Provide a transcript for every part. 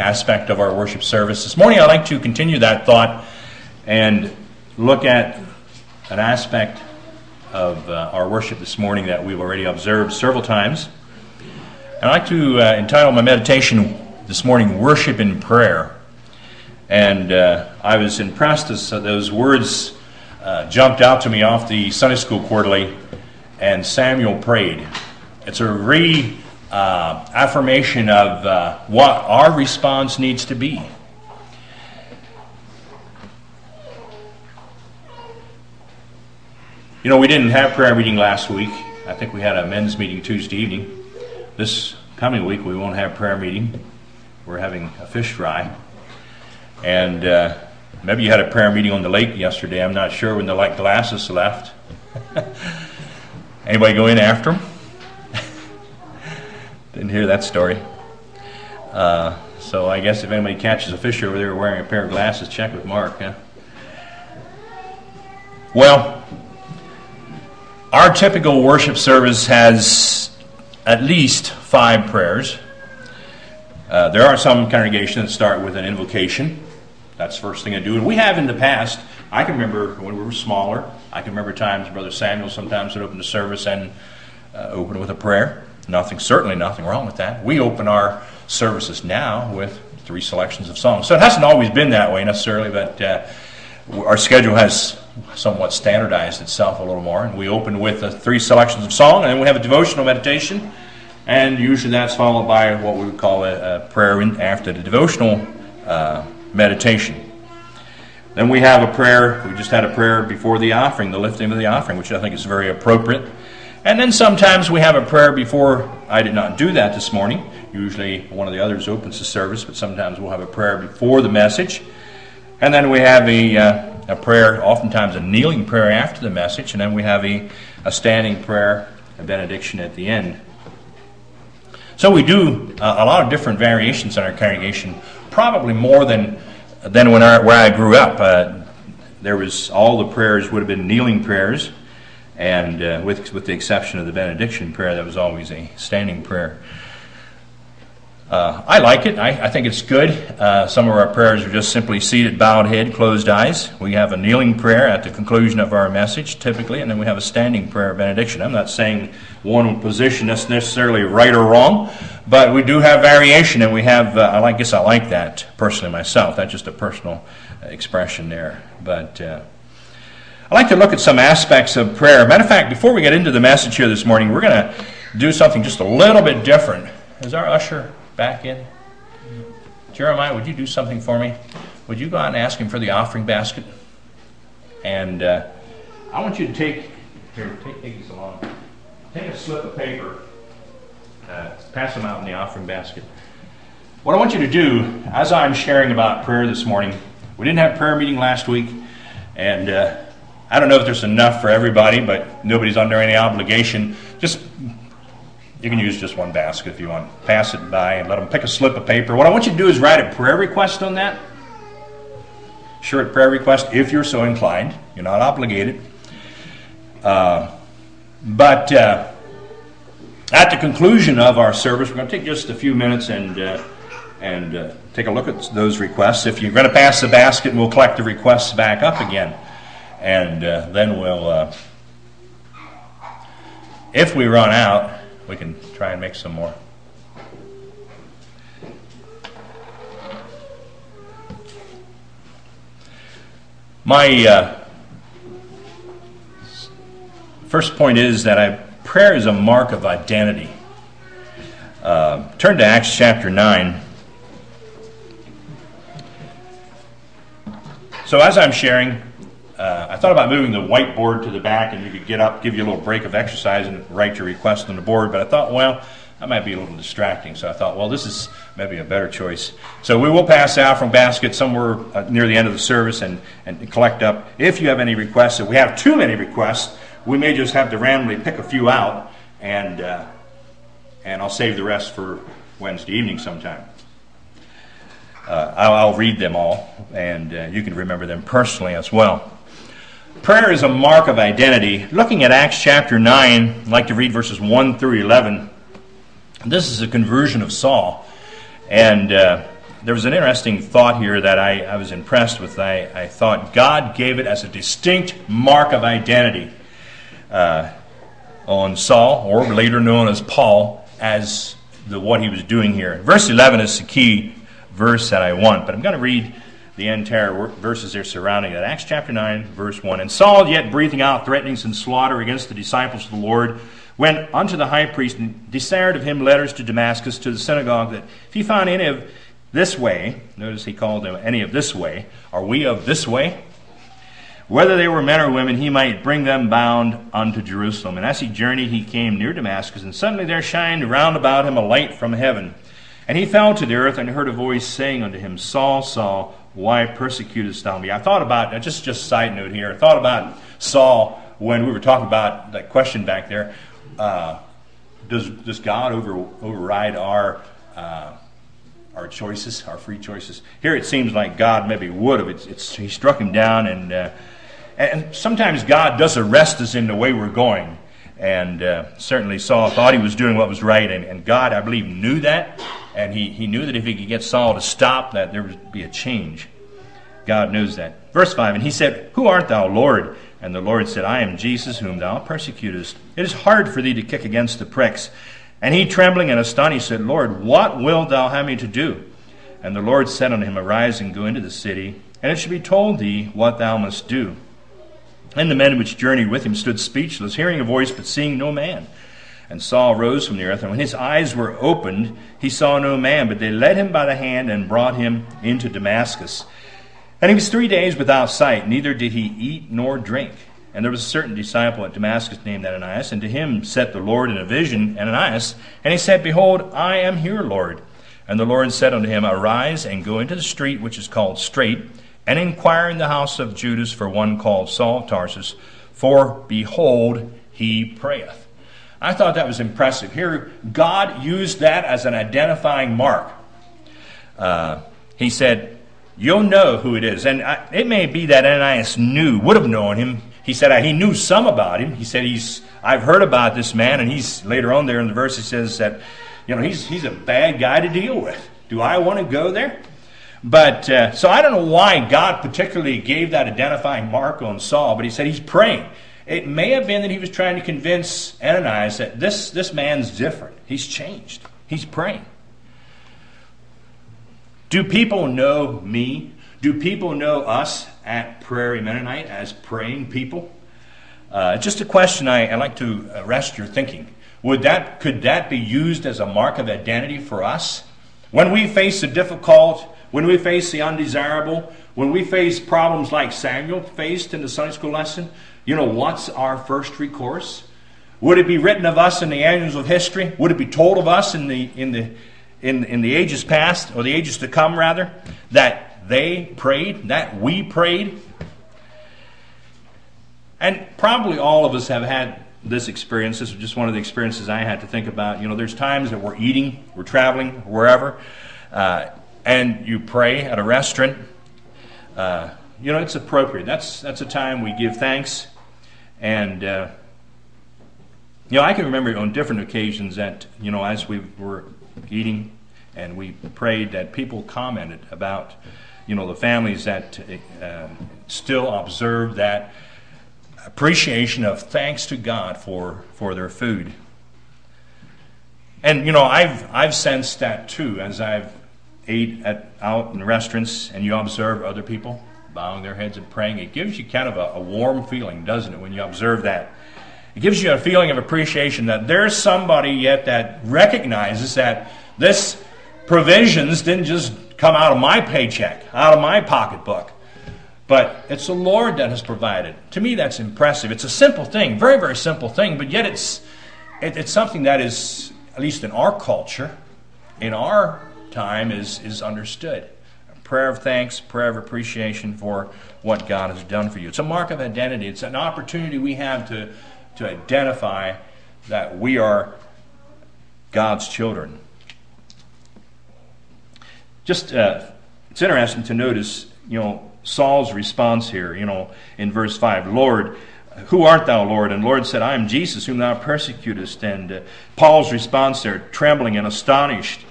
aspect of our worship service. This morning, I'd like to continue that thought and look at an aspect of uh, our worship this morning that we've already observed several times. I'd like to uh, entitle my meditation this morning, Worship in Prayer. And uh, I was impressed as those words uh, jumped out to me off the Sunday School Quarterly, and Samuel prayed. It's a re affirmation of uh, what our response needs to be. You know, we didn't have prayer meeting last week. I think we had a men's meeting Tuesday evening. This coming week, we won't have prayer meeting. We're having a fish fry. And uh, maybe you had a prayer meeting on the lake yesterday. I'm not sure when the light glasses left. Anybody go in after them? Didn't hear that story. Uh, so I guess if anybody catches a fish over there wearing a pair of glasses, check with Mark. Huh? Well, our typical worship service has at least five prayers. Uh, there are some congregations that start with an invocation. That's the first thing I do. And we have in the past, I can remember when we were smaller, I can remember times Brother Samuel sometimes would open the service and uh, open with a prayer. Nothing, certainly nothing wrong with that. We open our services now with three selections of songs. So it hasn't always been that way necessarily, but uh, our schedule has somewhat standardized itself a little more. And we open with uh, three selections of song, and then we have a devotional meditation. And usually that's followed by what we would call a, a prayer in, after the devotional uh, meditation. Then we have a prayer. We just had a prayer before the offering, the lifting of the offering, which I think is very appropriate. And then sometimes we have a prayer before. I did not do that this morning. Usually one of the others opens the service, but sometimes we'll have a prayer before the message. And then we have a, uh, a prayer, oftentimes a kneeling prayer after the message. And then we have a, a standing prayer, a benediction at the end. So we do uh, a lot of different variations in our congregation, probably more than, than when where I grew up. Uh, there was all the prayers would have been kneeling prayers and uh, with, with the exception of the benediction prayer, that was always a standing prayer. Uh, I like it. I, I think it's good. Uh, some of our prayers are just simply seated, bowed head, closed eyes. We have a kneeling prayer at the conclusion of our message, typically, and then we have a standing prayer benediction. I'm not saying one position is necessarily right or wrong, but we do have variation, and we have. Uh, I guess I like that personally myself. That's just a personal expression there, but. I'd like to look at some aspects of prayer. Matter of fact, before we get into the message here this morning, we're going to do something just a little bit different. Is our usher back in? Jeremiah, would you do something for me? Would you go out and ask him for the offering basket? And uh, I want you to take here, take, take these along. Take a slip of paper, uh, pass them out in the offering basket. What I want you to do, as I'm sharing about prayer this morning, we didn't have prayer meeting last week, and uh, I don't know if there's enough for everybody, but nobody's under any obligation. Just you can use just one basket if you want. Pass it by and let them pick a slip of paper. What I want you to do is write a prayer request on that. Short prayer request if you're so inclined. You're not obligated. Uh, but uh, at the conclusion of our service, we're going to take just a few minutes and uh, and uh, take a look at those requests. If you're going to pass the basket, and we'll collect the requests back up again and uh, then we'll, uh, if we run out, we can try and make some more. My uh, first point is that I, prayer is a mark of identity. Uh, turn to Acts chapter 9. So, as I'm sharing, uh, I thought about moving the whiteboard to the back and you could get up, give you a little break of exercise and write your request on the board, but I thought, well, that might be a little distracting. So I thought, well, this is maybe a better choice. So we will pass out from baskets somewhere uh, near the end of the service and, and collect up. If you have any requests, if we have too many requests, we may just have to randomly pick a few out and, uh, and I'll save the rest for Wednesday evening sometime. Uh, I'll, I'll, read them all, and uh, you can remember them personally as well. Prayer is a mark of identity. Looking at Acts chapter 9, I'd like to read verses 1 through 11. This is a conversion of Saul. And uh, there was an interesting thought here that I, I was impressed with. I, I thought God gave it as a distinct mark of identity uh, on Saul, or later known as Paul, as the, what he was doing here. Verse 11 is the key verse that I want, but I'm going to read the entire verses there surrounding that. Acts chapter 9, verse 1. And Saul, yet breathing out threatenings and slaughter against the disciples of the Lord, went unto the high priest and desired of him letters to Damascus to the synagogue that if he found any of this way, notice he called them any of this way, are we of this way? Whether they were men or women, he might bring them bound unto Jerusalem. And as he journeyed, he came near Damascus, and suddenly there shined round about him a light from heaven. And he fell to the earth and heard a voice saying unto him, Saul, Saul, why persecutest thou me? I thought about, I just just side note here, I thought about Saul when we were talking about that question back there. Uh, does, does God over, override our, uh, our choices, our free choices? Here it seems like God maybe would have. It's, it's, he struck him down, and, uh, and sometimes God does arrest us in the way we're going. And uh, certainly Saul thought he was doing what was right, and, and God, I believe, knew that. And he, he knew that if he could get Saul to stop, that there would be a change. God knows that. Verse 5 And he said, Who art thou, Lord? And the Lord said, I am Jesus, whom thou persecutest. It is hard for thee to kick against the pricks. And he, trembling and astonished, said, Lord, what wilt thou have me to do? And the Lord said unto him, Arise and go into the city, and it shall be told thee what thou must do. And the men which journeyed with him stood speechless, hearing a voice, but seeing no man. And Saul rose from the earth, and when his eyes were opened, he saw no man, but they led him by the hand and brought him into Damascus. And he was three days without sight, neither did he eat nor drink. And there was a certain disciple at Damascus named Ananias, and to him said the Lord in a vision, Ananias. And he said, Behold, I am here, Lord. And the Lord said unto him, Arise and go into the street which is called Straight, and inquire in the house of Judas for one called Saul of Tarsus, for behold, he prayeth. I thought that was impressive. Here, God used that as an identifying mark. Uh, he said, You'll know who it is. And I, it may be that Ananias knew, would have known him. He said he knew some about him. He said, he's, I've heard about this man. And he's later on there in the verse, he says that, you know, he's, he's a bad guy to deal with. Do I want to go there? But uh, so I don't know why God particularly gave that identifying mark on Saul, but he said he's praying. It may have been that he was trying to convince Ananias that this, this man's different. He's changed. He's praying. Do people know me? Do people know us at Prairie Mennonite as praying people? Uh, just a question I, I like to arrest your thinking. Would that, could that be used as a mark of identity for us? When we face the difficult, when we face the undesirable, when we face problems like Samuel faced in the Sunday school lesson, you know, what's our first recourse? Would it be written of us in the annals of history? Would it be told of us in the, in the, in, in the ages past, or the ages to come, rather, that they prayed, that we prayed? And probably all of us have had this experience. This is just one of the experiences I had to think about. You know, there's times that we're eating, we're traveling, wherever, uh, and you pray at a restaurant. Uh, you know, it's appropriate. That's that's a time we give thanks, and uh, you know, I can remember on different occasions that you know, as we were eating and we prayed, that people commented about you know the families that uh, still observe that appreciation of thanks to God for for their food. And you know, I've I've sensed that too as I've ate at out in restaurants and you observe other people bowing their heads and praying. It gives you kind of a, a warm feeling, doesn't it, when you observe that? It gives you a feeling of appreciation that there's somebody yet that recognizes that this provisions didn't just come out of my paycheck, out of my pocketbook, but it's the Lord that has provided. To me, that's impressive. It's a simple thing, very, very simple thing, but yet it's, it, it's something that is, at least in our culture, in our time, is, is understood prayer of thanks, prayer of appreciation for what God has done for you. It's a mark of identity. It's an opportunity we have to, to identify that we are God's children. Just, uh, it's interesting to notice, you know, Saul's response here, you know, in verse 5 Lord, who art thou, Lord? And Lord said, I am Jesus, whom thou persecutest. And uh, Paul's response there, trembling and astonished.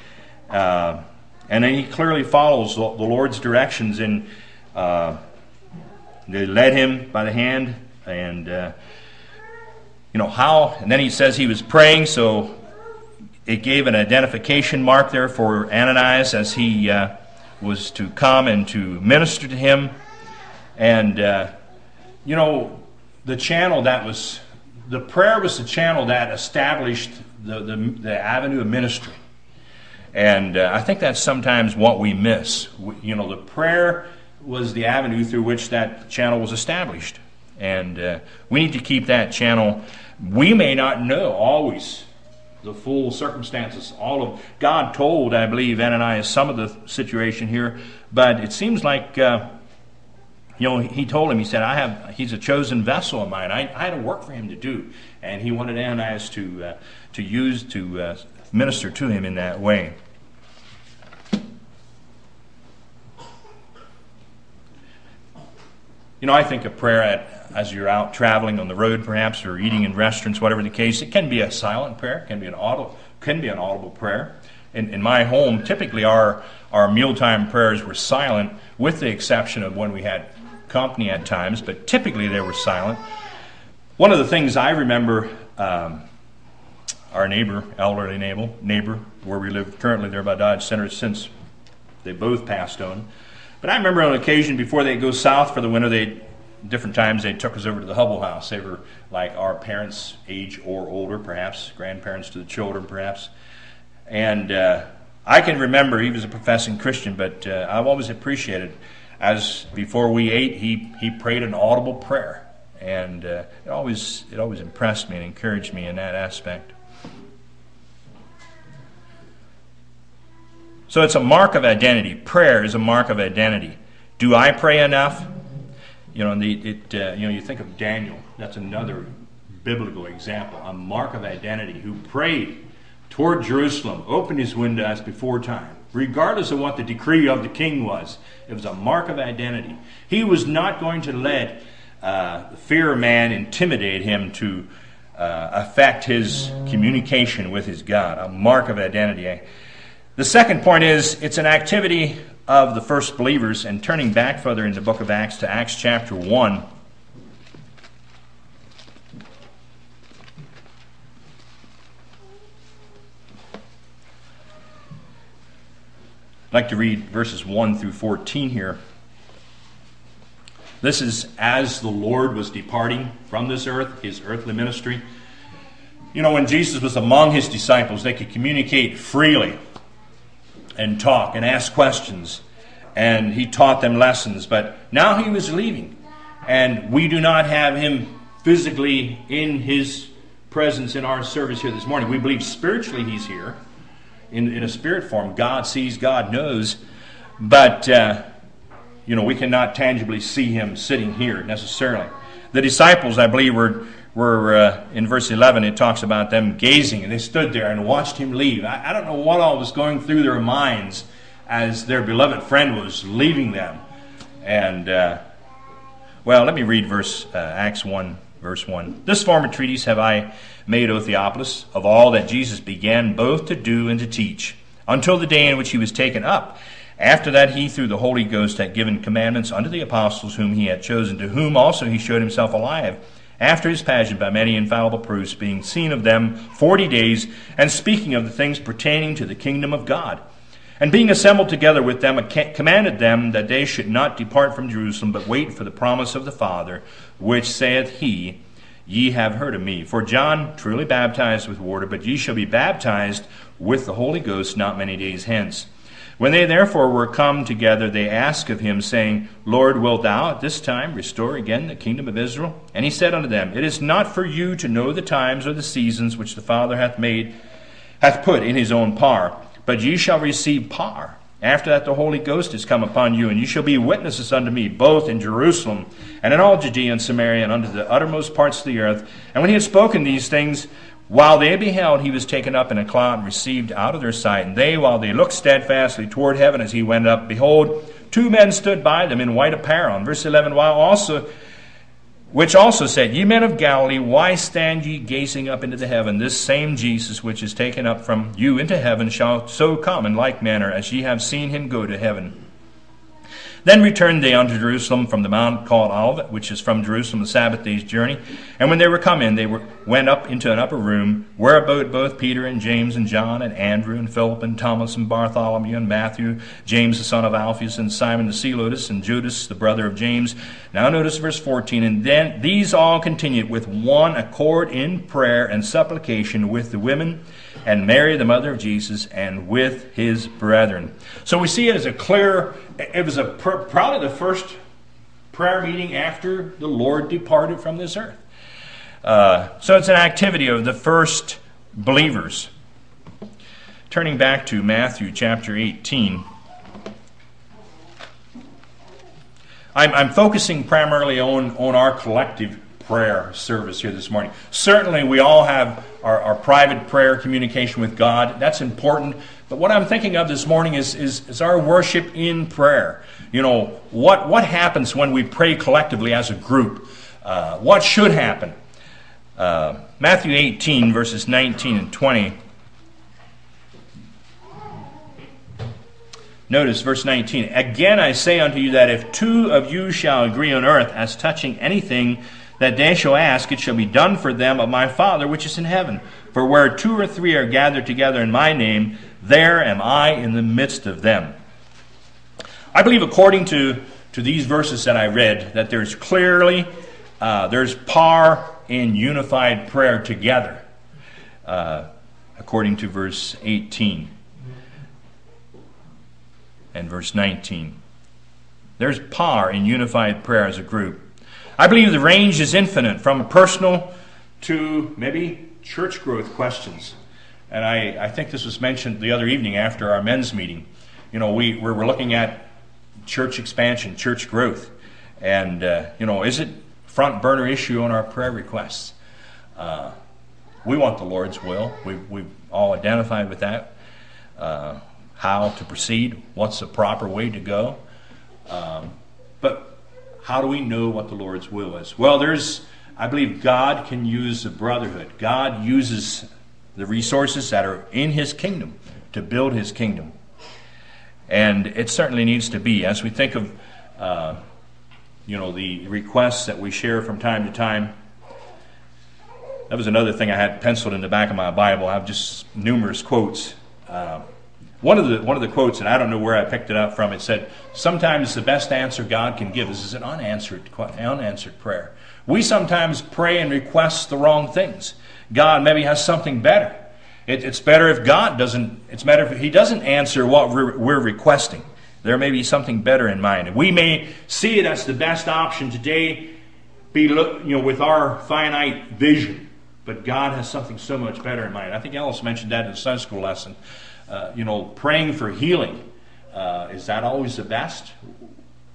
Uh, And then he clearly follows the Lord's directions in. Uh, they led him by the hand, and uh, you know how. And then he says he was praying, so it gave an identification mark there for Ananias as he uh, was to come and to minister to him. And uh, you know, the channel that was the prayer was the channel that established the, the, the avenue of ministry. And uh, I think that's sometimes what we miss. We, you know, the prayer was the avenue through which that channel was established. And uh, we need to keep that channel. We may not know always the full circumstances. All of God told, I believe, Ananias some of the situation here, but it seems like. Uh, you know, he told him, he said, I have, he's a chosen vessel of mine. I, I had a work for him to do. And he wanted Ananias to, uh, to use, to uh, minister to him in that way. You know, I think a prayer at, as you're out traveling on the road, perhaps, or eating in restaurants, whatever the case, it can be a silent prayer, can be an audible, can be an audible prayer. In, in my home, typically our, our mealtime prayers were silent, with the exception of when we had company at times, but typically they were silent. One of the things I remember um, our neighbor, elderly neighbor, neighbor, where we live currently there by Dodge Center since they both passed on. But I remember on occasion before they go south for the winter, they different times they took us over to the Hubbell House. They were like our parents' age or older, perhaps grandparents to the children, perhaps. And uh, I can remember he was a professing Christian, but uh, I've always appreciated as before we ate, he he prayed an audible prayer, and uh, it always it always impressed me and encouraged me in that aspect. So it's a mark of identity. Prayer is a mark of identity. Do I pray enough? You know, the, it, uh, you know, you think of Daniel. That's another biblical example, a mark of identity, who prayed toward Jerusalem, opened his windows before time, regardless of what the decree of the king was. It was a mark of identity. He was not going to let uh, the fear of man intimidate him to uh, affect his communication with his God, a mark of identity. The second point is it's an activity of the first believers, and turning back further in the book of Acts to Acts chapter 1. I'd like to read verses 1 through 14 here. This is as the Lord was departing from this earth, his earthly ministry. You know, when Jesus was among his disciples, they could communicate freely and talk and ask questions. And he taught them lessons. But now he was leaving. And we do not have him physically in his presence in our service here this morning. We believe spiritually he's here in, in a spirit form. God sees, God knows. But, uh, you know, we cannot tangibly see him sitting here necessarily. The disciples, I believe, were where uh, in verse 11 it talks about them gazing and they stood there and watched him leave. I, I, don't know what all was going through their minds as their beloved friend was leaving them. And, uh, well, let me read verse uh, Acts 1, verse 1. This former treatise have I made, O Theophilus, of all that Jesus began both to do and to teach, until the day in which he was taken up. After that, he, through the Holy Ghost, had given commandments unto the apostles whom he had chosen, to whom also he showed himself alive after his passion by many infallible proofs, being seen of them forty days, and speaking of the things pertaining to the kingdom of God. And being assembled together with them, commanded them that they should not depart from Jerusalem, but wait for the promise of the Father, which saith he, Ye have heard of me. For John truly baptized with water, but ye shall be baptized with the Holy Ghost not many days hence. When they therefore were come together, they asked of him, saying, Lord, wilt thou at this time restore again the kingdom of Israel? And he said unto them, It is not for you to know the times or the seasons which the Father hath made, hath put in his own power, but ye shall receive power. After that the Holy Ghost is come upon you, and ye shall be witnesses unto me, both in Jerusalem, and in all Judea and Samaria, and unto the uttermost parts of the earth. And when he had spoken these things, while they beheld, he was taken up in a cloud and received out of their sight. And they, while they looked steadfastly toward heaven as he went up, behold, two men stood by them in white apparel. In verse 11, while also which also said, Ye men of Galilee, why stand ye gazing up into the heaven? This same Jesus, which is taken up from you into heaven, shall so come in like manner as ye have seen him go to heaven. Then returned they unto Jerusalem from the mount called Olivet, which is from Jerusalem the Sabbath day's journey. And when they were come in, they were, went up into an upper room, where abode both Peter and James and John and Andrew and Philip and Thomas and Bartholomew and Matthew, James the son of Alphaeus and Simon the Zelotes and Judas the brother of James. Now notice verse 14. And then these all continued with one accord in prayer and supplication with the women and Mary, the mother of Jesus, and with his brethren. So we see it as a clear, it was a probably the first prayer meeting after the Lord departed from this earth. Uh, so it's an activity of the first believers. Turning back to Matthew chapter 18. I'm, I'm focusing primarily on, on our collective prayer service here this morning. Certainly, we all have our, our private prayer communication with God. That's important. But what I'm thinking of this morning is, is, is, our worship in prayer. You know, what, what happens when we pray collectively as a group? Uh, what should happen? Uh, Matthew 18, verses 19 and 20. Notice verse 19. Again I say unto you that if two of you shall agree on earth as touching anything that they shall ask, it shall be done for them of my Father which is in heaven. For where two or three are gathered together in my name, there am I in the midst of them. I believe, according to, to these verses that I read, that there's clearly uh, there's power in unified prayer together, uh, according to verse 18 and verse 19. There's power in unified prayer as a group. I believe the range is infinite from personal to maybe church growth questions. And I, I think this was mentioned the other evening after our men's meeting. You know, we, we're, looking at church expansion, church growth. And, uh, you know, is it front burner issue on our prayer requests? Uh, we want the Lord's will. We, we've all identified with that. Uh, how to proceed, what's the proper way to go. Um, how do we know what the Lord's will is? Well, there's, I believe God can use the brotherhood. God uses the resources that are in His kingdom to build His kingdom. And it certainly needs to be. As we think of, uh, you know, the requests that we share from time to time, that was another thing I had penciled in the back of my Bible. I have just numerous quotes. Uh, one of the one of the quotes, and I don't know where I picked it up from. It said, "Sometimes the best answer God can give us is an unanswered unanswered prayer. We sometimes pray and request the wrong things. God maybe has something better. It, it's better if God doesn't. It's better if He doesn't answer what we're, we're requesting. There may be something better in mind. We may see it as the best option today, be look, you know with our finite vision. But God has something so much better in mind. I think Alice mentioned that in the Sunday school lesson. Uh, you know, praying for healing. Uh, is that always the best?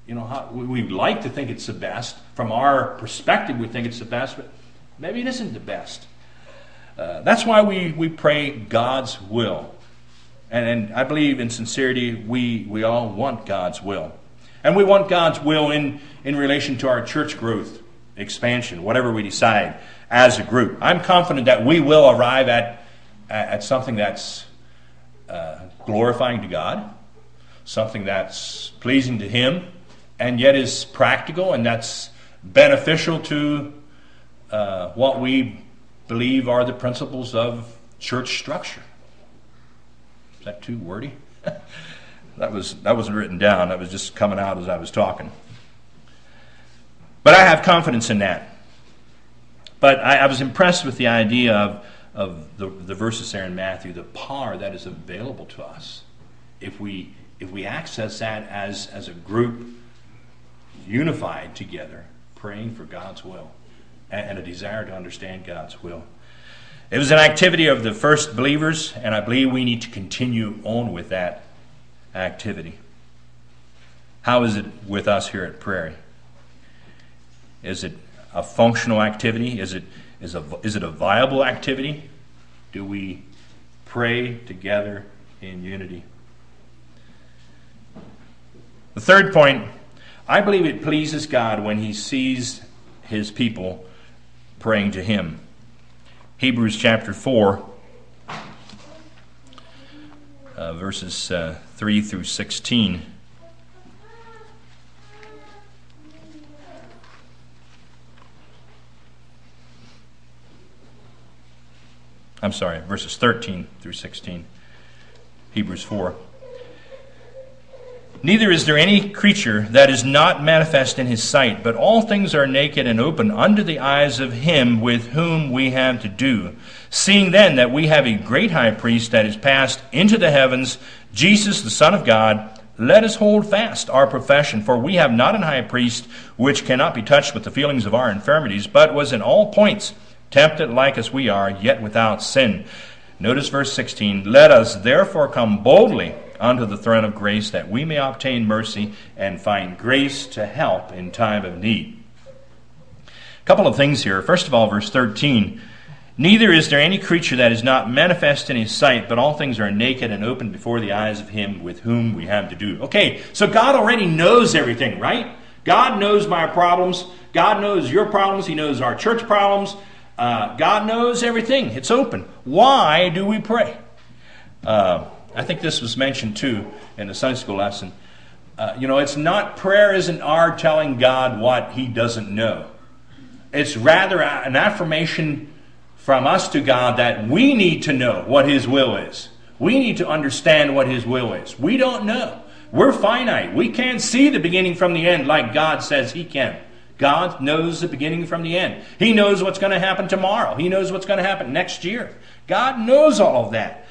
You know, how, we, would like to think it's the best. From our perspective, we think it's the best, but maybe it isn't the best. Uh, that's why we, we pray God's will. And, and I believe in sincerity, we, we all want God's will. And we want God's will in, in relation to our church growth, expansion, whatever we decide as a group. I'm confident that we will arrive at, at something that's uh, glorifying to God, something that's pleasing to Him, and yet is practical and that's beneficial to uh, what we believe are the principles of church structure. Is that too wordy? that was that wasn't written down. That was just coming out as I was talking. But I have confidence in that. But I, I was impressed with the idea of of the, the verses there in Matthew, the power that is available to us if we if we access that as as a group unified together, praying for God's will and, and a desire to understand God's will. It was an activity of the first believers, and I believe we need to continue on with that activity. How is it with us here at Prairie? Is it a functional activity? Is it is, a, is it a viable activity? Do we pray together in unity? The third point I believe it pleases God when He sees his people praying to him. Hebrews chapter 4, uh, verses uh, 3 through 16. I'm sorry, verses 13 through 16. Hebrews 4. Neither is there any creature that is not manifest in his sight, but all things are naked and open under the eyes of him with whom we have to do. Seeing then that we have a great high priest that is passed into the heavens, Jesus the Son of God, let us hold fast our profession, for we have not an high priest which cannot be touched with the feelings of our infirmities, but was in all points tempted like as we are, yet without sin. Notice verse 16 Let us therefore come boldly unto the throne of grace that we may obtain mercy and find grace to help in time of need. A couple of things here. First of all, verse 13 Neither is there any creature that is not manifest in his sight, but all things are naked and open before the eyes of him with whom we have to do. Okay, so God already knows everything, right? God knows my problems. God knows your problems. He knows our church problems. Uh, God knows everything. It's open. Why do we pray? Uh, I think this was mentioned too in the Sunday school lesson. Uh, you know, it's not prayer isn't our telling God what He doesn't know. It's rather an affirmation from us to God that we need to know what His will is. We need to understand what His will is. We don't know. We're finite. We can't see the beginning from the end like God says He can. God knows the beginning from the end. He knows what's going to happen tomorrow. He knows what's going to happen next year. God knows all of that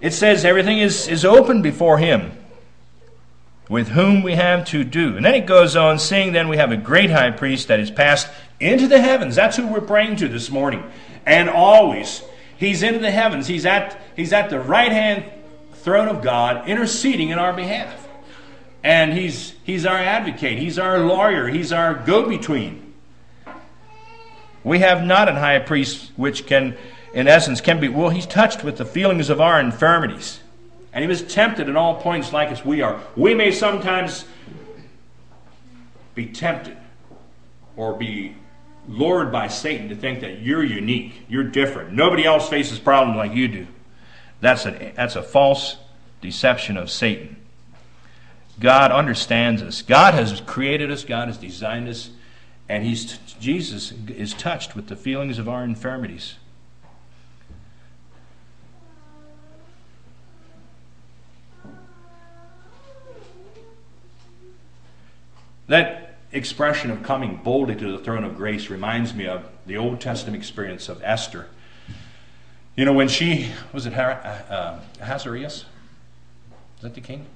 it says everything is, is open before him with whom we have to do. And then it goes on, saying, then we have a great high priest that is passed into the heavens. That's who we're praying to this morning. And always, he's into the heavens. He's at, he's at the right hand throne of God, interceding in our behalf. And he's, he's our advocate, he's our lawyer, he's our go between. We have not an high priest which can in essence, can be well, he's touched with the feelings of our infirmities. And he was tempted in all points like as we are. We may sometimes be tempted or be lured by Satan to think that you're unique, you're different. Nobody else faces problems like you do. That's a, that's a false deception of Satan. God understands us. God has created us, God has designed us, and he's, Jesus is touched with the feelings of our infirmities. That expression of coming boldly to the throne of grace reminds me of the Old Testament experience of Esther. You know, when she, was it uh, uh, Ahasuerus? Is that the king?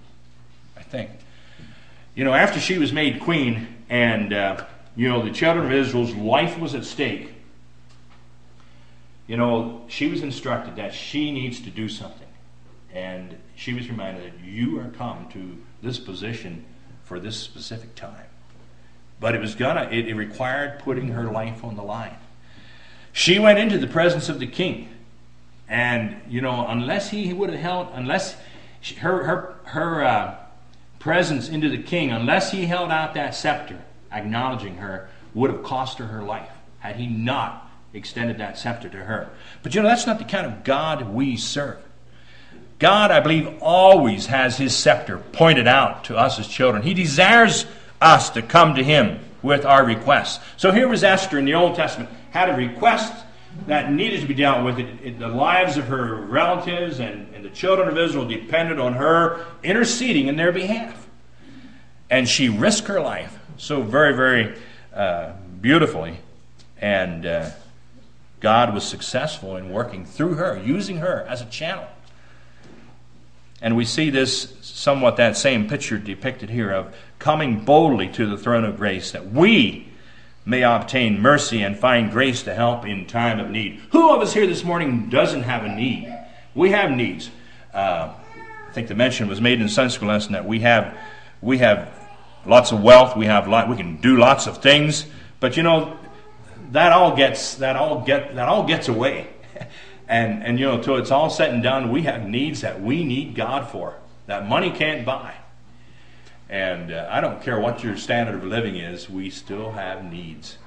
I think. You know, after she was made queen and, uh, you know, the children of Israel's life was at stake, you know, she was instructed that she needs to do something. And she was reminded that you are come to this position for this specific time. But it was gonna, it, it required putting her life on the line. She went into the presence of the king. And, you know, unless he would have held, unless she, her, her, her uh, presence into the king, unless he held out that scepter, acknowledging her, would have cost her her life had he not extended that scepter to her. But you know, that's not the kind of God we serve. God, I believe, always has his scepter pointed out to us as children. He desires us to come to him with our requests. So here was Esther in the Old Testament, had a request that needed to be dealt with. It, it, the lives of her relatives and, and the children of Israel depended on her interceding in their behalf. And she risked her life so very, very uh, beautifully. And uh, God was successful in working through her, using her as a channel. And we see this somewhat that same picture depicted here of coming boldly to the throne of grace that we may obtain mercy and find grace to help in time of need. Who of us here this morning doesn't have a need? We have needs. Uh, I think the mention was made in Sunday school lesson that we have we have lots of wealth. We have lot, we can do lots of things, but you know that all gets that all get that all gets away. And, and you know, till it's all said and done, we have needs that we need God for, that money can't buy. And uh, I don't care what your standard of living is, we still have needs.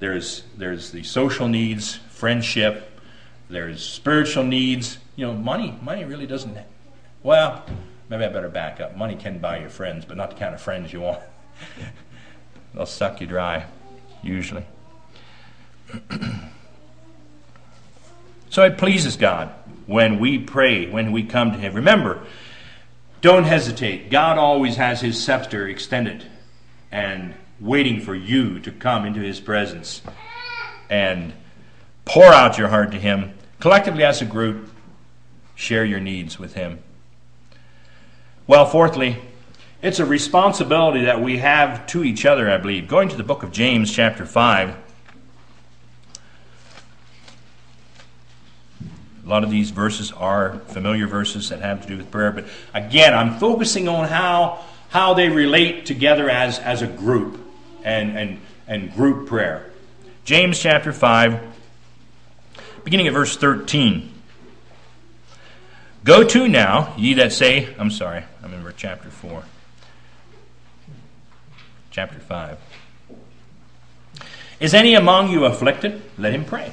there's, there's the social needs, friendship, there's spiritual needs. You know, money, money really doesn't, well, maybe I better back up. Money can buy you friends, but not the kind of friends you want. They'll suck you dry, usually. so it pleases God when we pray, when we come to Him. Remember, don't hesitate. God always has His scepter extended and waiting for you to come into His presence and pour out your heart to Him. Collectively, as a group, share your needs with Him. Well, fourthly, it's a responsibility that we have to each other, I believe. Going to the book of James, chapter 5. Lot of these verses are familiar verses that have to do with prayer, but again, I'm focusing on how, how they relate together as, as a group and, and, and group prayer. James chapter 5, beginning at verse 13. Go to now, ye that say, I'm sorry, I'm in chapter 4. Chapter 5. Is any among you afflicted? Let him pray.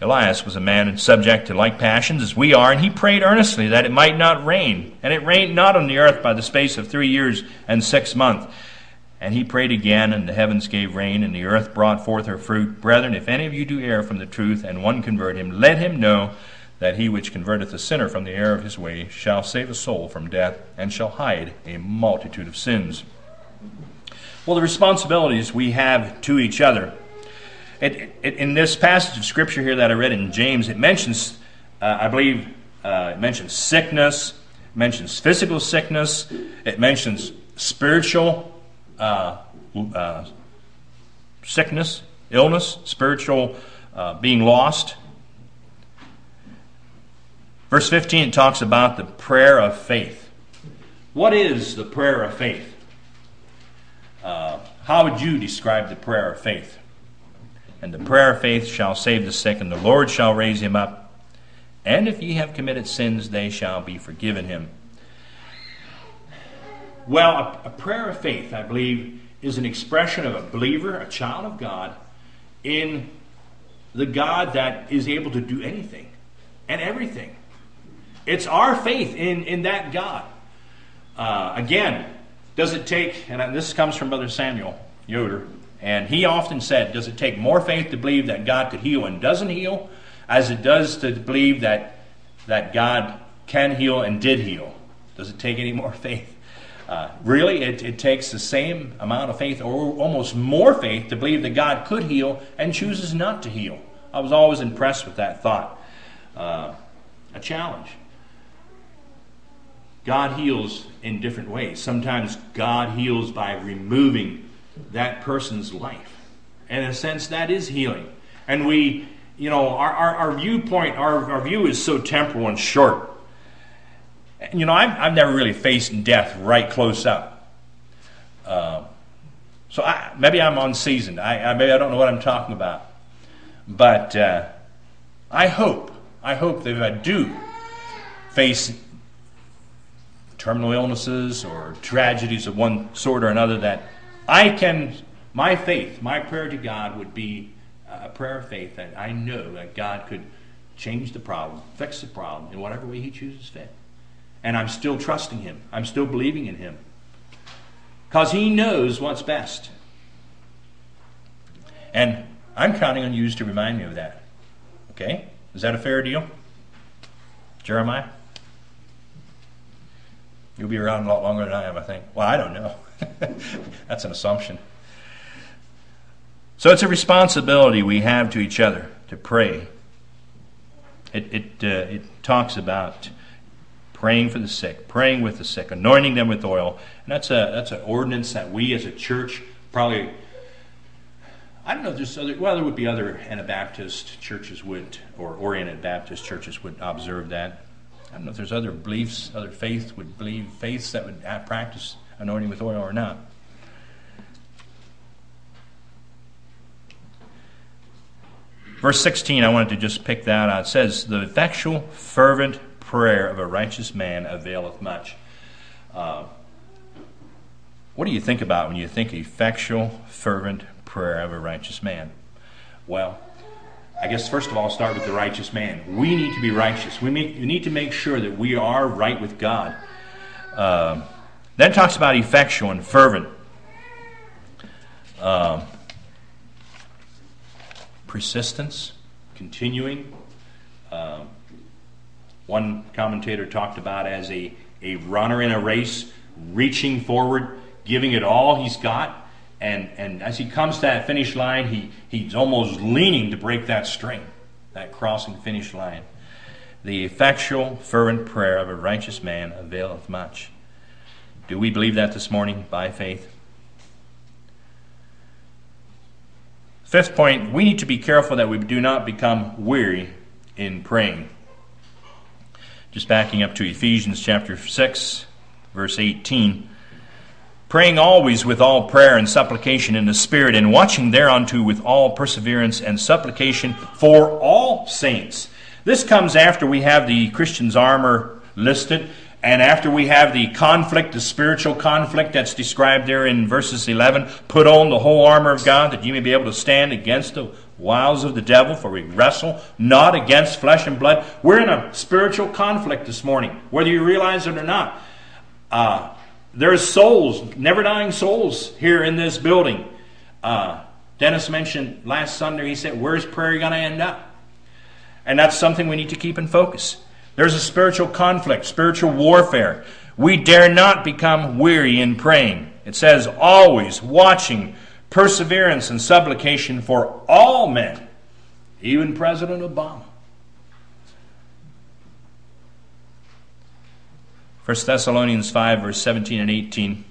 Elias was a man subject to like passions as we are, and he prayed earnestly that it might not rain. And it rained not on the earth by the space of three years and six months. And he prayed again, and the heavens gave rain, and the earth brought forth her fruit. Brethren, if any of you do err from the truth, and one convert him, let him know that he which converteth a sinner from the error of his way shall save a soul from death, and shall hide a multitude of sins. Well, the responsibilities we have to each other it, it, in this passage of scripture here that I read in James, it mentions, uh, I believe, uh, it mentions sickness, it mentions physical sickness, it mentions spiritual uh, uh sickness, illness, spiritual uh, being lost. Verse 15 talks about the prayer of faith. What is the prayer of faith? Uh, how would you describe the prayer of faith? And the prayer of faith shall save the sick, and the Lord shall raise him up. And if ye have committed sins, they shall be forgiven him. Well, a, a prayer of faith, I believe, is an expression of a believer, a child of God, in the God that is able to do anything and everything. It's our faith in, in that God. Uh, again, does it take, and this comes from Brother Samuel Yoder, and he often said, Does it take more faith to believe that God could heal and doesn't heal, as it does to believe that, that God can heal and did heal? Does it take any more faith? Uh, really, it, it takes the same amount of faith, or almost more faith, to believe that God could heal and chooses not to heal. I was always impressed with that thought. Uh, a challenge. God heals in different ways. Sometimes God heals by removing that person's life. In a sense, that is healing. And we, you know, our, our, our viewpoint, our, our view is so temporal and short. You know, I've, I've never really faced death right close up. Uh, so I, maybe I'm unseasoned. I, I, maybe I don't know what I'm talking about. But uh, I hope, I hope that if I do face terminal illnesses or tragedies of one sort or another, that I can, my faith, my prayer to God would be uh, a prayer of faith that I know that God could change the problem, fix the problem in whatever way He chooses fit. And I'm still trusting Him, I'm still believing in Him. Because He knows what's best. And I'm counting on you to remind me of that. Okay? Is that a fair deal? Jeremiah? You'll be around a lot longer than I am, I think. Well, I don't know. That's an assumption. So it's a responsibility we have to each other to pray. It, it, uh, it talks about praying for the sick, praying with the sick, anointing them with oil. And that's, a, that's an ordinance that we as a church probably I don't know if there's other, well, there would be other Anabaptist churches would, or Oriented Baptist churches would observe that. I don't know if there's other beliefs, other faiths would believe, faiths that would practice anointing with oil or not. Verse 16, I wanted to just pick that out. It says, The effectual, fervent prayer of a righteous man availeth much. Uh, what do you think about when you think effectual, fervent prayer of a righteous man? Well, I guess first of all, start with the righteous man. We need to be righteous. We, make, we need to make sure that we are right with God. Uh, then talks about effectual and fervent. Uh, persistence, continuing. Uh, one commentator talked about as a, a runner in a race, reaching forward, giving it all he's got. And, and as he comes to that finish line, he, he's almost leaning to break that string, that crossing finish line. The effectual, fervent prayer of a righteous man availeth much. Do we believe that this morning by faith? Fifth point, we need to be careful that we do not become weary in praying. Just backing up to Ephesians chapter 6, verse 18. Praying always with all prayer and supplication in the Spirit, and watching thereunto with all perseverance and supplication for all saints. This comes after we have the Christian's armor listed and after we have the conflict, the spiritual conflict that's described there in verses 11, put on the whole armor of God that you may be able to stand against the wiles of the devil, for we wrestle not against flesh and blood. We're in a spiritual conflict this morning, whether you realize it or not. Uh, there's souls, never dying souls here in this building. Uh, Dennis mentioned last Sunday, he said, Where's prayer going to end up? And that's something we need to keep in focus. There's a spiritual conflict, spiritual warfare. We dare not become weary in praying. It says, always watching, perseverance, and supplication for all men, even President Obama. 1 Thessalonians 5, verse 17 and 18.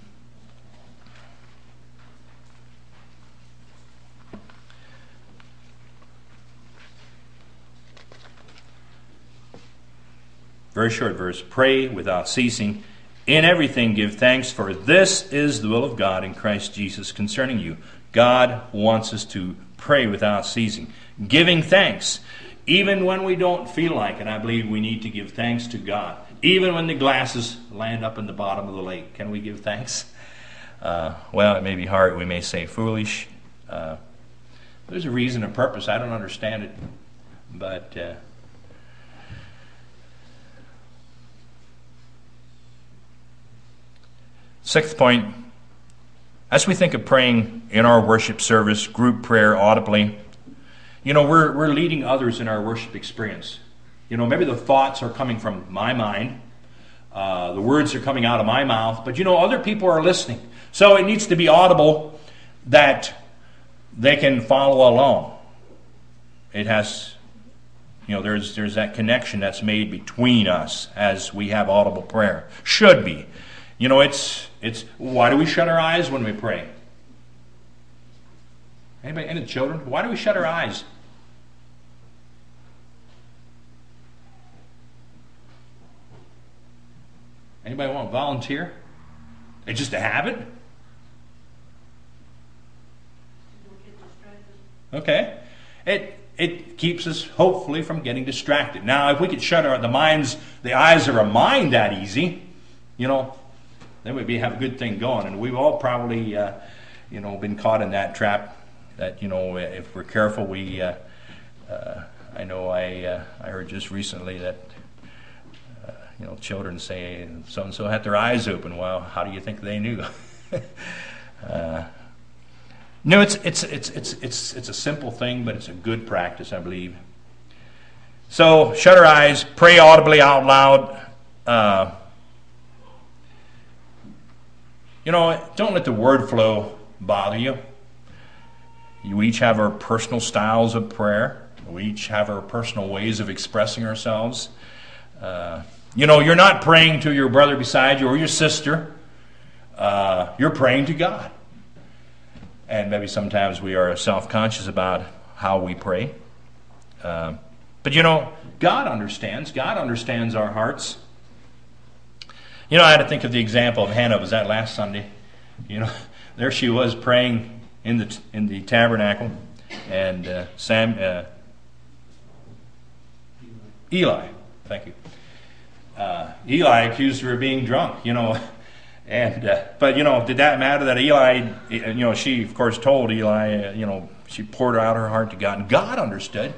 Very short verse. Pray without ceasing. In everything give thanks, for this is the will of God in Christ Jesus concerning you. God wants us to pray without ceasing, giving thanks. Even when we don't feel like it, I believe we need to give thanks to God. Even when the glasses land up in the bottom of the lake, can we give thanks? Uh, well, it may be hard. We may say foolish. Uh, there's a reason, a purpose. I don't understand it. But. Uh, Sixth point as we think of praying in our worship service, group prayer audibly, you know, we're, we're leading others in our worship experience. You know, maybe the thoughts are coming from my mind, uh, the words are coming out of my mouth, but you know, other people are listening. So it needs to be audible that they can follow along. It has, you know, there's, there's that connection that's made between us as we have audible prayer. Should be. You know, it's it's why do we shut our eyes when we pray? Anybody, any children? Why do we shut our eyes? Anybody want to volunteer? It's just a habit. Okay, it it keeps us hopefully from getting distracted. Now, if we could shut our the minds, the eyes of our mind that easy, you know, then we'd be have a good thing going. And we've all probably, uh, you know, been caught in that trap. That you know, if we're careful, we. Uh, uh, I know I uh, I heard just recently that. Uh, you know, children say so and so had their eyes open. Well, how do you think they knew? Uh, no, it's it's it's it's it's it's a simple thing, but it's a good practice, I believe. So shut our eyes, pray audibly out loud. Uh, you know, don't let the word flow bother you. You each have our personal styles of prayer. We each have our personal ways of expressing ourselves. Uh, you know, you're not praying to your brother beside you or your sister. Uh, you're praying to God. and maybe sometimes we are self conscious about how we pray. Uh, but you know, God understands. God understands our hearts. You know, I had to think of the example of Hannah. Was that last Sunday? You know, there she was praying in the in the tabernacle, and uh, Sam uh, Eli, thank you. Uh, Eli accused her of being drunk. You know, and uh, but you know, did that matter that Eli? You know, she of course told Eli. Uh, you know, she poured out her heart to God, and God understood.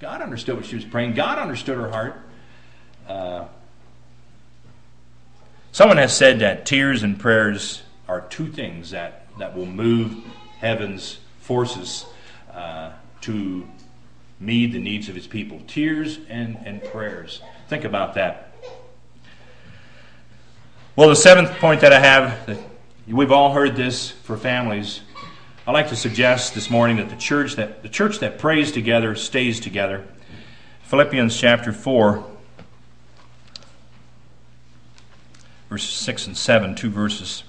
God understood what she was praying. God understood her heart. Uh, someone has said that tears and prayers are two things that, that will move heaven's forces uh, to meet the needs of his people tears and, and prayers. Think about that. Well, the seventh point that I have, we've all heard this for families, I'd like to suggest this morning that the church that the church that prays together stays together. Philippians chapter 4 verses 6 and 7, two verses.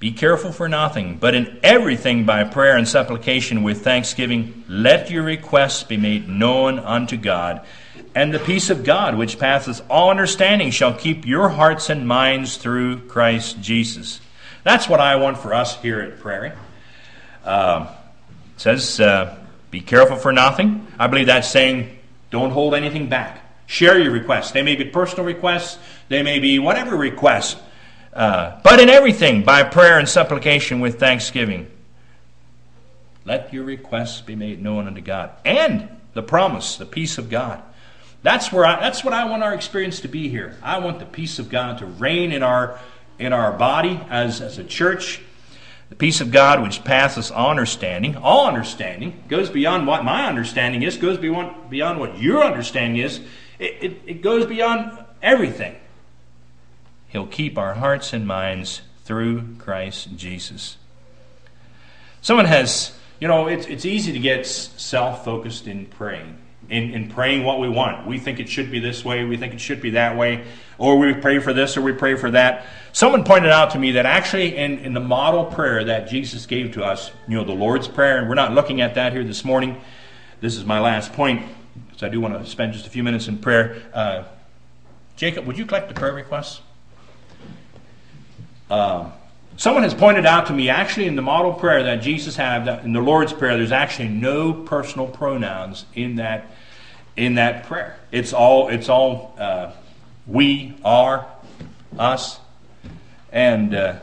Be careful for nothing, but in everything by prayer and supplication with thanksgiving, let your requests be made known unto God. And the peace of God, which passeth all understanding, shall keep your hearts and minds through Christ Jesus. That's what I want for us here at Prairie. Uh, it says, uh, be careful for nothing. I believe that's saying, don't hold anything back. Share your requests. They may be personal requests, they may be whatever requests. Uh, but in everything, by prayer and supplication with thanksgiving, let your requests be made known unto God. And the promise, the peace of God. That's where I, that's what I want our experience to be here. I want the peace of God to reign in our in our body as, as a church. The peace of God which passes all understanding, all understanding, goes beyond what my understanding is, goes beyond, beyond what your understanding is. It, it, it goes beyond everything. He'll keep our hearts and minds through Christ Jesus. Someone has, you know, it's, it's easy to get self focused in praying in, in praying what we want. We think it should be this way, we think it should be that way, or we pray for this or we pray for that. Someone pointed out to me that actually in, in the model prayer that Jesus gave to us, you know, the Lord's Prayer, and we're not looking at that here this morning. This is my last point, because I do want to spend just a few minutes in prayer. Uh, Jacob, would you collect the prayer requests? Uh, someone has pointed out to me actually in the model prayer that Jesus had in the Lord's Prayer, there's actually no personal pronouns in that in that prayer. It's all it's all uh, we are us, and uh,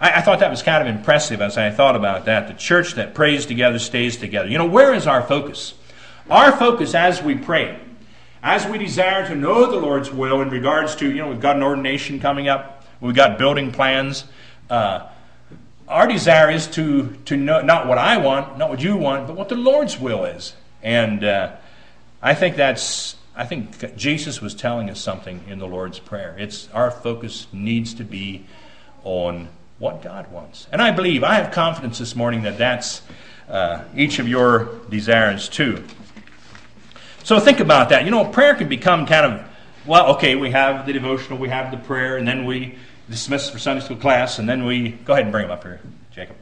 I, thought that was kind of impressive as I thought about that. The church that prays together stays together. You know, where is our focus? Our focus as we pray, as we desire to know the Lord's will in regards to you know we've got an ordination coming up, we've got building plans. Uh, our desire is to to know not what I want, not what you want, but what the Lord's will is, and uh, I think that's I think Jesus was telling us something in the Lord's Prayer. It's our focus needs to be on what God wants. And I believe, I have confidence this morning that that's uh, each of your desires too. So think about that. You know, prayer can become kind of, well, okay, we have the devotional, we have the prayer, and then we dismiss for Sunday school class, and then we go ahead and bring them up here, Jacob.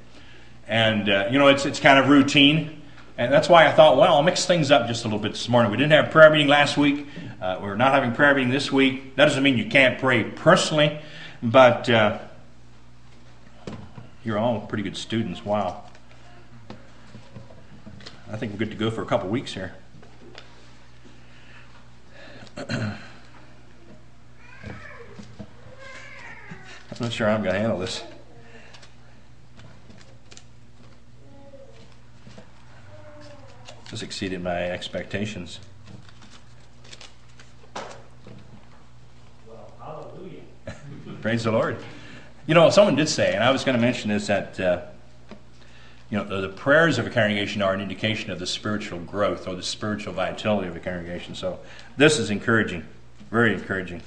And, uh, you know, it's, it's kind of routine. And that's why I thought, well, I'll mix things up just a little bit this morning. We didn't have prayer meeting last week. Uh, we're not having prayer meeting this week. That doesn't mean you can't pray personally, but uh, you're all pretty good students. Wow. I think we're good to go for a couple weeks here. I'm not sure I'm going to handle this. This exceeded my expectations. Well, hallelujah. Praise the Lord. You know, someone did say, and I was going to mention this, that uh, you know the, prayers of a congregation are an indication of the spiritual growth or the spiritual vitality of a congregation. So this is encouraging, very encouraging.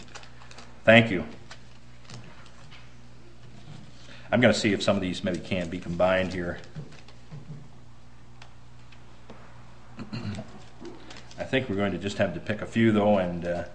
Thank you. I'm going to see if some of these maybe can be combined here. I think we're going to just have to pick a few, though, and uh,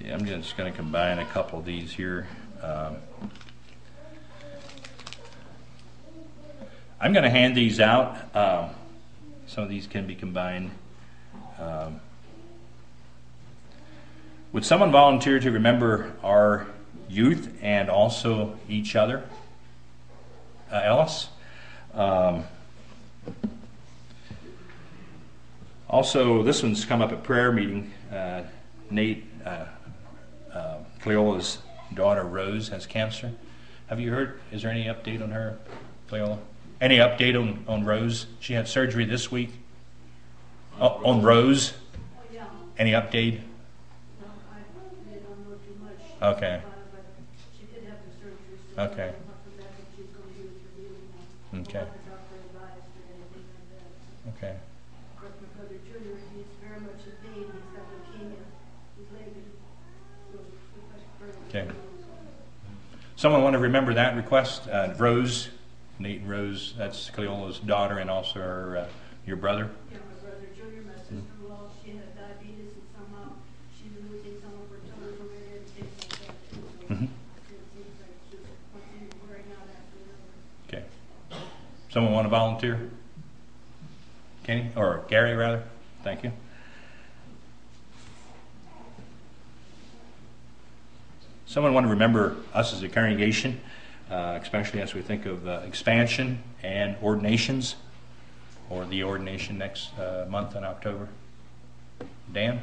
Okay, I'm just going to combine a couple of these here. Um, I'm going to hand these out. Um, some of these can be combined. Um, would someone volunteer to remember our youth and also each other? Uh, Ellis? Um, also, this one's come up at prayer meeting. Uh, Nate, Cleola's daughter Rose has cancer. Have you heard? Is there any update on her, Cleola? Any update on, on Rose? She had surgery this week. Oh, on Rose? Oh, yeah, Any update? no, I really don't know too much. Okay. about it, but She did have the surgery, so. Okay. After that, what she's gonna do is review now. Okay. What the doctor advised or anything like that. Okay. Of course, my brother Junior, he's very much in pain, he's got leukemia, his leg is, so, it's like very. Okay. Someone want to remember that request? Uh, Rose, Nate and Rose, that's Cleola's daughter and also her, uh, your brother. Yeah, my brother Junior, my sister-in-law, she had diabetes and somehow she's been losing some of her toes already and things like that too. So it seems like she's one thing wearing out after another. Okay. Someone want to volunteer? Kenny, or Gary rather? Thank you. Someone want to remember us as a congregation, uh, especially as we think of uh, expansion and ordinations, or the ordination next uh, month in October? Dan?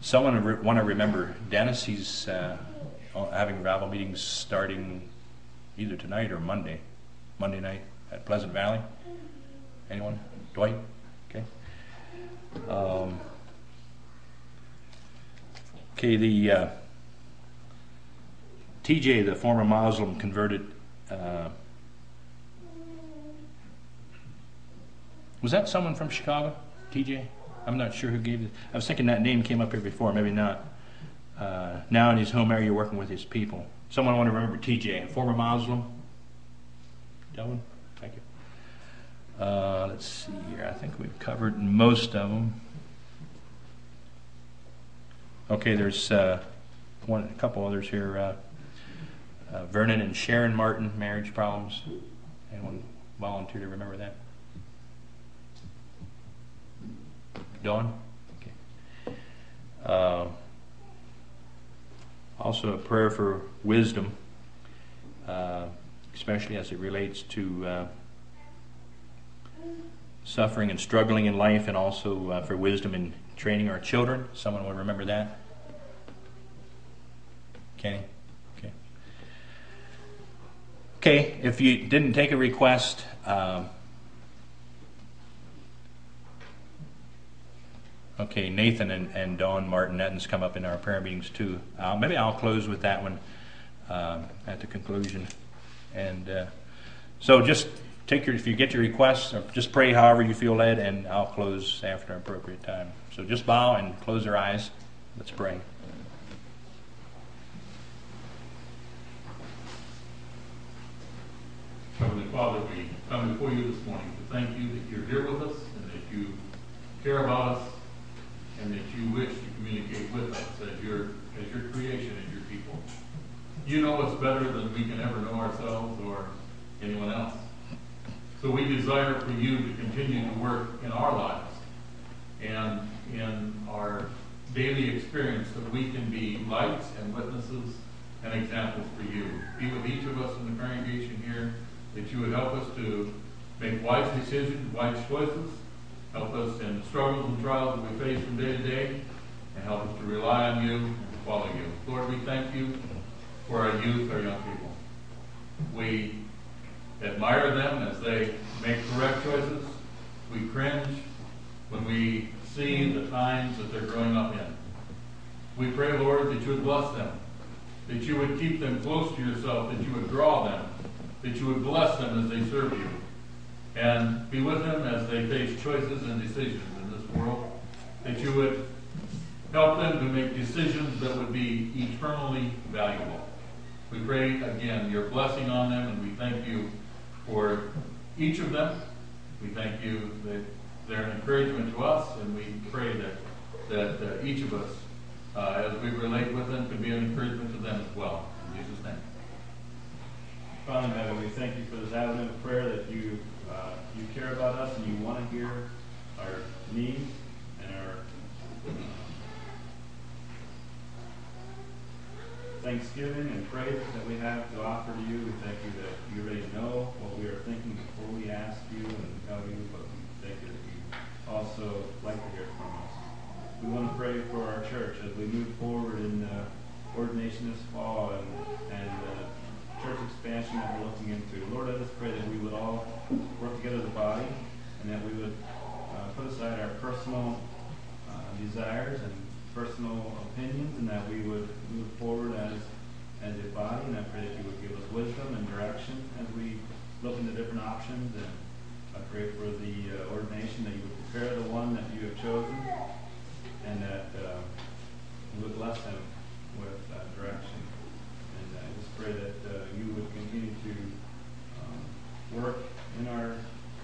Someone re- want to remember Dennis? He's uh, having revival meetings starting either tonight or Monday. Monday night at Pleasant Valley. Anyone? Dwight? Okay. Um, okay, the uh, TJ, the former Muslim converted. Uh, was that someone from Chicago? TJ? I'm not sure who gave it. I was thinking that name came up here before, maybe not. Uh, now in his home area, working with his people. Someone I want to remember TJ, a former Muslim? Delvin? Thank you. Uh, let's see here. I think we've covered most of them. Okay, there's uh, one, a couple others here. Uh, uh, Vernon and Sharon Martin, marriage problems. Anyone volunteer to remember that? Dawn? Okay. Uh, also, a prayer for wisdom, uh, especially as it relates to uh, suffering and struggling in life, and also uh, for wisdom in training our children. Someone will remember that? Okay. Okay, if you didn't take a request, um, Okay, Nathan and, and Dawn Martin Netton's come up in our prayer meetings too. Uh, maybe I'll close with that one um, at the conclusion. And uh, so just take your, if you get your requests, or just pray however you feel led, and I'll close after appropriate time. So just bow and close your eyes. Let's pray. Heavenly Father, we come before you this morning to thank you that you're here with us and that you care about us and that you wish to communicate with us as your, as your creation and your people. You know us better than we can ever know ourselves or anyone else. So we desire for you to continue to work in our lives and in our daily experience that we can be lights and witnesses and examples for you. Be with each of us in the congregation here, that you would help us to make wise decisions, wise choices, help us in the struggles and trials that we face from day to day, and help us to rely on you and follow you. Lord, we thank you for our youth, our young people. We admire them as they make correct choices. We cringe when we see the times that they're growing up in. We pray, Lord, that you would bless them, that you would keep them close to yourself, that you would draw them, that you would bless them as they serve you, and be with them as they face choices and decisions in this world, that you would help them to make decisions that would be eternally valuable. We pray again your blessing on them, and we thank you for each of them. We thank you that they're an encouragement to us, and we pray that, that uh, each of us, uh, as we relate with them, could be an encouragement to them as well. In Jesus' name. Father in heaven, we thank you for this avenue of prayer that you uh, you care about us and you want to hear our needs and our thanksgiving and praise that we have to offer to you. We thank you that you already know what we are thinking before we ask you and tell you, but we thank you that you also like to hear from us. We want to pray for our church as we move forward in uh, ordination this fall and, and uh, church expansion that we're looking into. Lord, I just pray that we would all work together as a body and that we would uh, put aside our personal uh, desires and personal opinions and that we would move forward as, as a body. And I pray that you would give us wisdom and direction as we look into different options. And I pray for the uh, ordination that you would prepare the one that you have chosen and that uh, you would bless him with uh, direction that uh, you would continue to um, work in our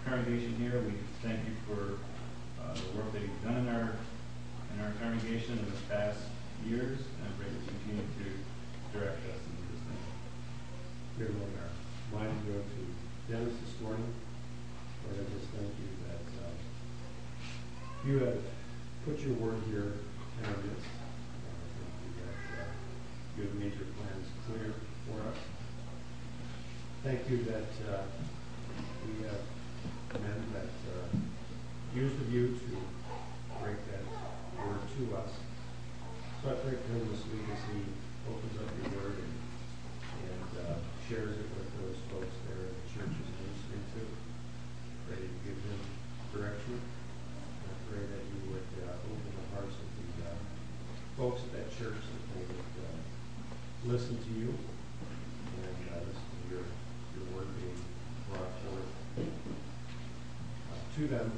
congregation here. We thank you for church that they would uh, listen to you and uh, listen to your, your word being brought forth uh, to them.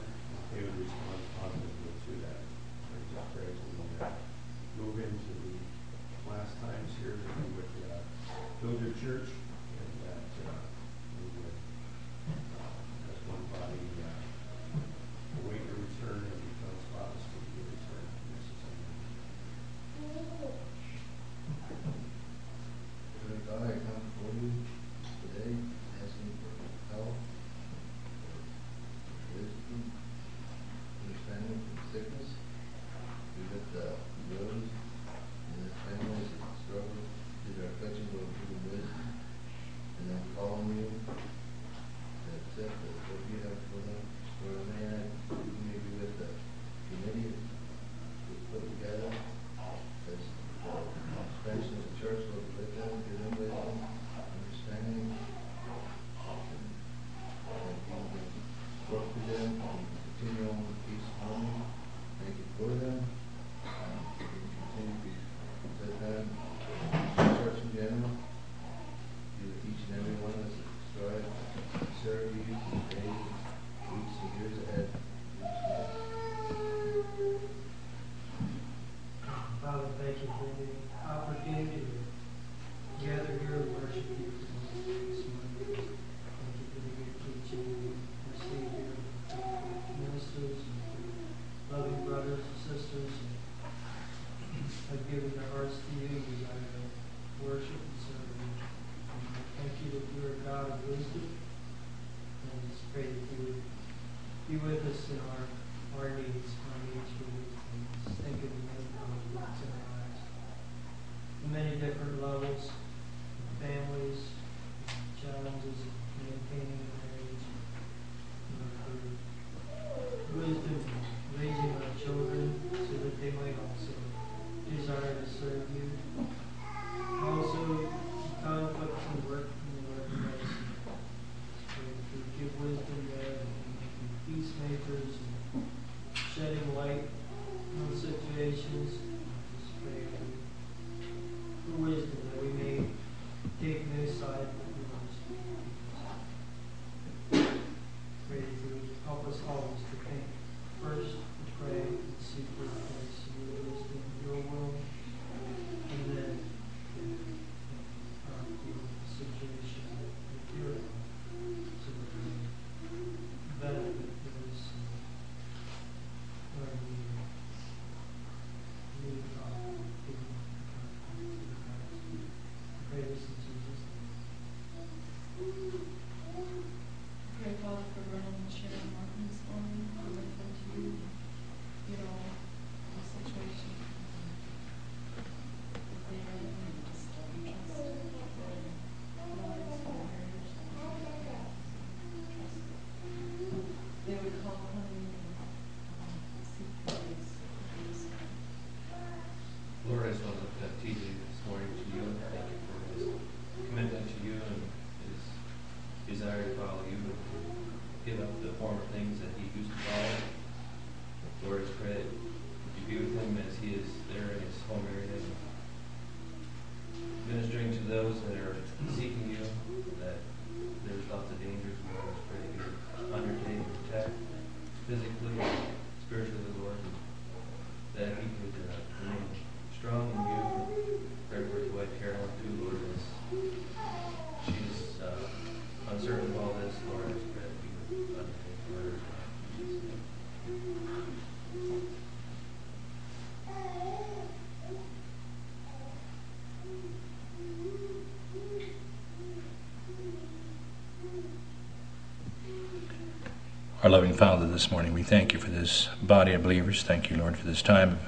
Our loving Father, this morning we thank you for this body of believers. Thank you, Lord, for this time of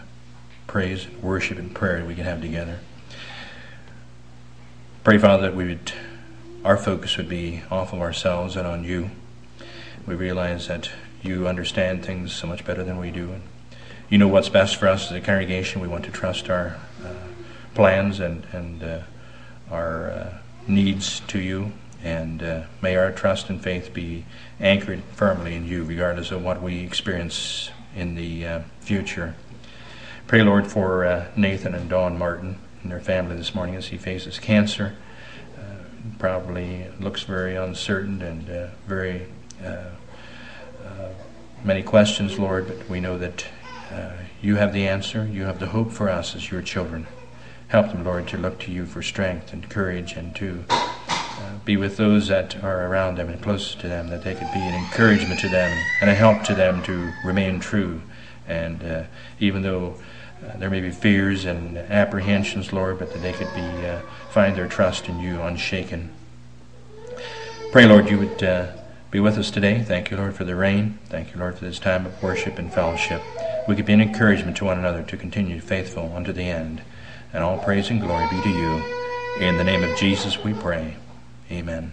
praise, worship, and prayer we can have together. Pray, Father, that we would, our focus would be off of ourselves and on you. We realize that you understand things so much better than we do, and you know what's best for us as a congregation. We want to trust our uh, plans and and uh, our uh, needs to you, and uh, may our trust and faith be anchored firmly in you, regardless of what we experience in the uh, future. Pray, Lord, for uh, Nathan and Dawn Martin and their family this morning as he faces cancer. Probably looks very uncertain and very many questions, Lord, but we know that uh, you have the answer. You have the hope for us as your children. Help them, Lord, to look to you for strength and courage and to uh, be with those that are around them and close to them, that they could be an encouragement to them and a help to them to remain true. And uh, even though uh, there may be fears and apprehensions, Lord, but that they could be uh, find their trust in you unshaken. Pray, Lord, you would uh, be with us today. Thank you, Lord, for the rain. Thank you, Lord, for this time of worship and fellowship. We could be an encouragement to one another to continue faithful unto the end. And all praise and glory be to you. In the name of Jesus we pray. Amen.